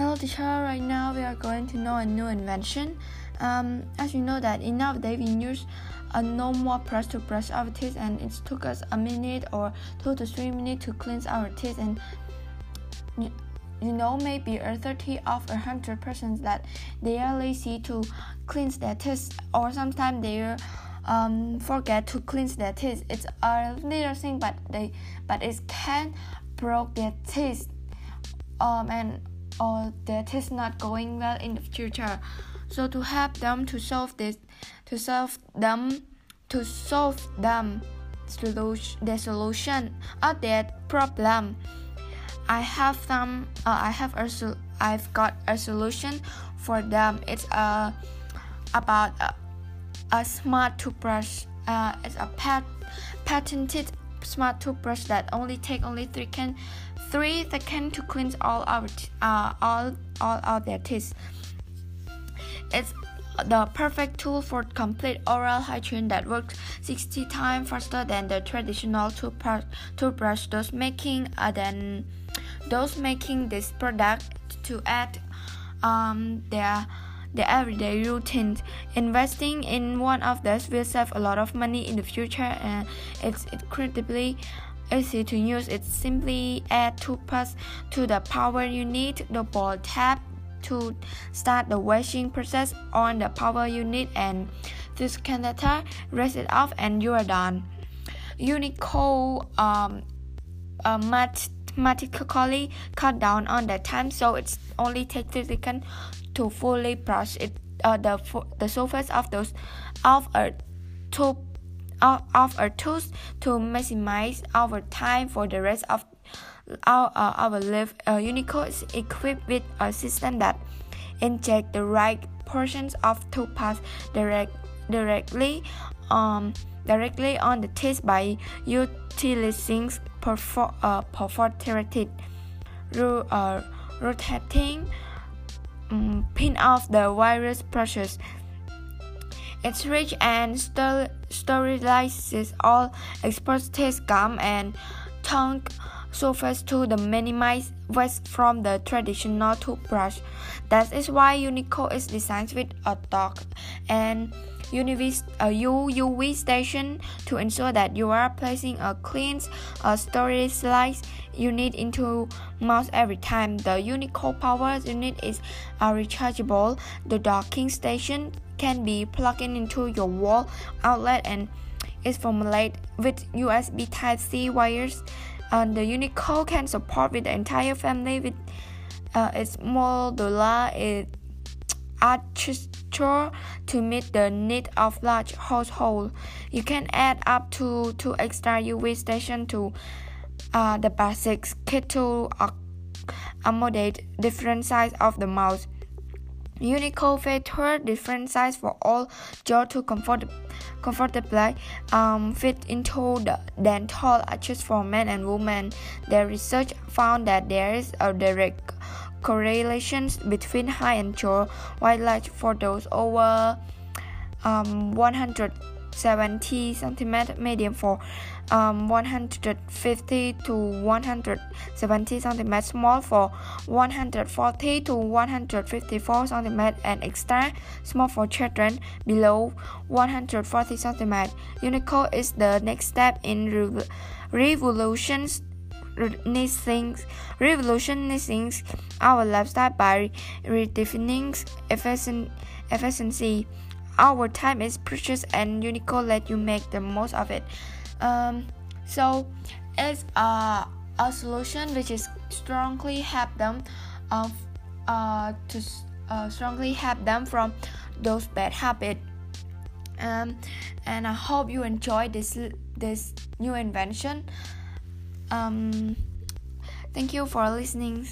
Hello teacher, right now we are going to know a new invention. Um, as you know that in nowadays we use a normal brush to brush our teeth and it took us a minute or two to three minutes to cleanse our teeth and you, know maybe a 30 of a hundred persons that they are lazy to cleanse their teeth or sometimes they um, forget to cleanse their teeth. It's a little thing but they but it can broke their teeth um, and or that is not going well in the future. So to help them to solve this, to solve them, to solve them solution, the solution of that problem, I have some. Uh, I have a. I've got a solution for them. It's a uh, about a, a smart toothbrush. Uh, it's a pat, patented smart toothbrush that only take only three can three seconds to cleanse all our uh, all all of their teeth. It's the perfect tool for complete oral hygiene that works 60 times faster than the traditional toothbrush, those making uh, than those making this product to add um, their their everyday routines. Investing in one of those will save a lot of money in the future and it's incredibly easy to use. It simply add toothpaste to the power unit, the ball tap to start the washing process on the power unit and this connector, rest it off and you are done. Unico um, uh, mathematically cut down on the time so it's only takes 30 seconds to fully brush it uh, the the surface of those of a tube of, of our tools to maximize our time for the rest of our, uh, our life. Uh, Unico is equipped with a system that inject the right portions of toothpaste direct, directly um, directly on the teeth by utilizing uh, perforated uh, rotating um, pin off the virus brushes. It's rich and sterilizes all exposed taste gum and tongue surface to the minimize waste from the traditional toothbrush. That is why Unico is designed with a dock and UV, a UV station to ensure that you are placing a clean, a sterilized unit into mouth every time. The Unico power unit is uh, rechargeable. The docking station can be plugged into your wall outlet and is formulated with USB Type-C wires. And the Unico can support with the entire family with uh, its modular it architecture to meet the need of large household. You can add up to two extra UV stations to uh, the basic kit to accommodate different size of the mouse. Unico feature different size for all jaw to comfort, comfortably um, fit into the dental arches for men and women. The research found that there is a direct correlation between high and jaw wildlife for those over um, 170 centimeter, medium for um, 150 to 170 centimeters, small for 140 to 154 centimeters, and extra small for children below 140 centimeters. Unico is the next step in re- revolutions revolutionizing our lifestyle by redefining efficiency. Our time is precious, and Unico let you make the most of it. Um, so it's a, a solution which is strongly help them of uh, to uh, strongly help them from those bad habits. Um, and I hope you enjoy this this new invention. Um, thank you for listening.